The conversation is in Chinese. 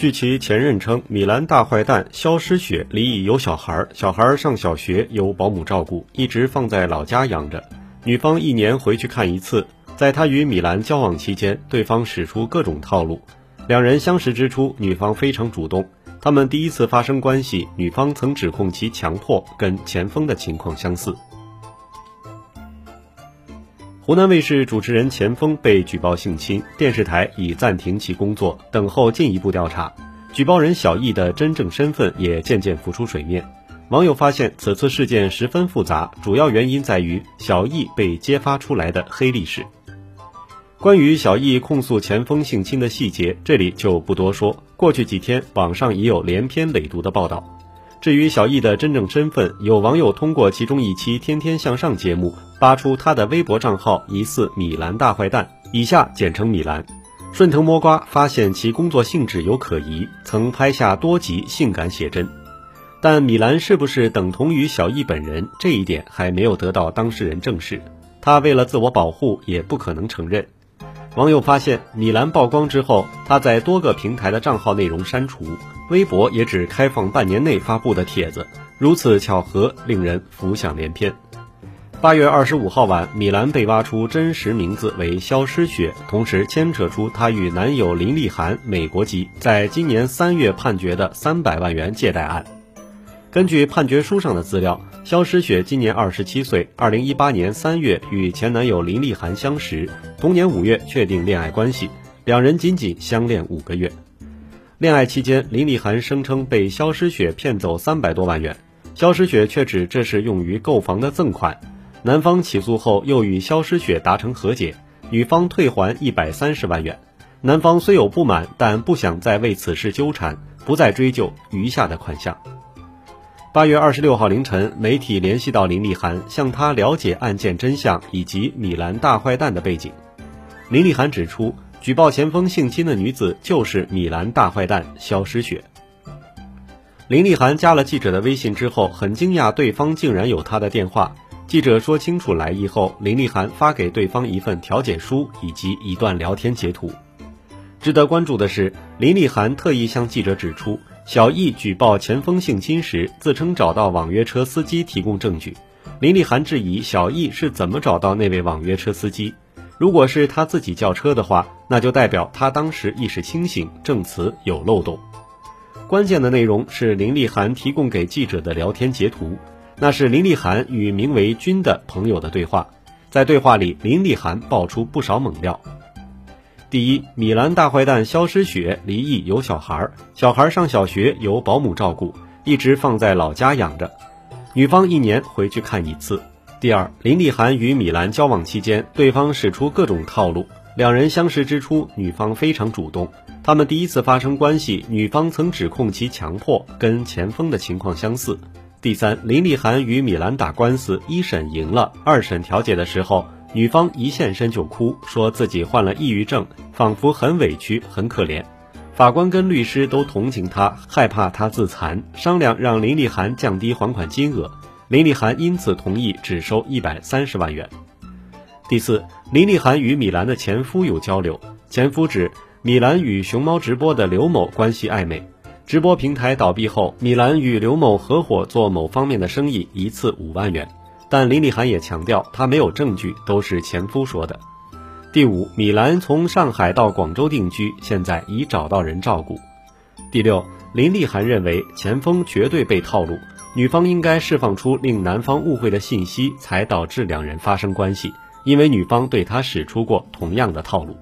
据其前任称，米兰大坏蛋肖诗雪离异有小孩，小孩上小学由保姆照顾，一直放在老家养着。女方一年回去看一次。在他与米兰交往期间，对方使出各种套路。两人相识之初，女方非常主动。他们第一次发生关系，女方曾指控其强迫，跟前锋的情况相似。湖南卫视主持人钱枫被举报性侵，电视台已暂停其工作，等候进一步调查。举报人小易的真正身份也渐渐浮出水面。网友发现此次事件十分复杂，主要原因在于小易被揭发出来的黑历史。关于小易控诉钱枫性侵的细节，这里就不多说。过去几天，网上已有连篇累牍的报道。至于小易的真正身份，有网友通过其中一期《天天向上》节目扒出他的微博账号疑似“米兰大坏蛋”，以下简称米兰。顺藤摸瓜，发现其工作性质有可疑，曾拍下多集性感写真。但米兰是不是等同于小易本人，这一点还没有得到当事人证实。他为了自我保护，也不可能承认。网友发现，米兰曝光之后，他在多个平台的账号内容删除，微博也只开放半年内发布的帖子。如此巧合，令人浮想联翩。八月二十五号晚，米兰被挖出真实名字为肖诗雪，同时牵扯出她与男友林立涵（美国籍）在今年三月判决的三百万元借贷案。根据判决书上的资料。肖诗雪今年二十七岁，二零一八年三月与前男友林立涵相识，同年五月确定恋爱关系，两人仅仅相恋五个月。恋爱期间，林立涵声称被肖诗雪骗走三百多万元，肖诗雪却指这是用于购房的赠款。男方起诉后又与肖诗雪达成和解，女方退还一百三十万元。男方虽有不满，但不想再为此事纠缠，不再追究余下的款项。八月二十六号凌晨，媒体联系到林立涵，向他了解案件真相以及米兰大坏蛋的背景。林立涵指出，举报前锋性侵的女子就是米兰大坏蛋肖诗雪。林立涵加了记者的微信之后，很惊讶对方竟然有他的电话。记者说清楚来意后，林立涵发给对方一份调解书以及一段聊天截图。值得关注的是，林立涵特意向记者指出。小易举报前锋性侵时，自称找到网约车司机提供证据。林立涵质疑小易是怎么找到那位网约车司机？如果是他自己叫车的话，那就代表他当时意识清醒，证词有漏洞。关键的内容是林立涵提供给记者的聊天截图，那是林立涵与名为君的朋友的对话。在对话里，林立涵爆出不少猛料。第一，米兰大坏蛋肖诗雪离异有小孩，小孩上小学由保姆照顾，一直放在老家养着，女方一年回去看一次。第二，林立涵与米兰交往期间，对方使出各种套路。两人相识之初，女方非常主动，他们第一次发生关系，女方曾指控其强迫，跟前锋的情况相似。第三，林立涵与米兰打官司，一审赢了，二审调解的时候。女方一现身就哭，说自己患了抑郁症，仿佛很委屈、很可怜。法官跟律师都同情她，害怕她自残，商量让林立涵降低还款金额。林立涵因此同意只收一百三十万元。第四，林立涵与米兰的前夫有交流，前夫指米兰与熊猫直播的刘某关系暧昧。直播平台倒闭后，米兰与刘某合伙做某方面的生意，一次五万元。但林立涵也强调，他没有证据，都是前夫说的。第五，米兰从上海到广州定居，现在已找到人照顾。第六，林立涵认为前锋绝对被套路，女方应该释放出令男方误会的信息，才导致两人发生关系，因为女方对他使出过同样的套路。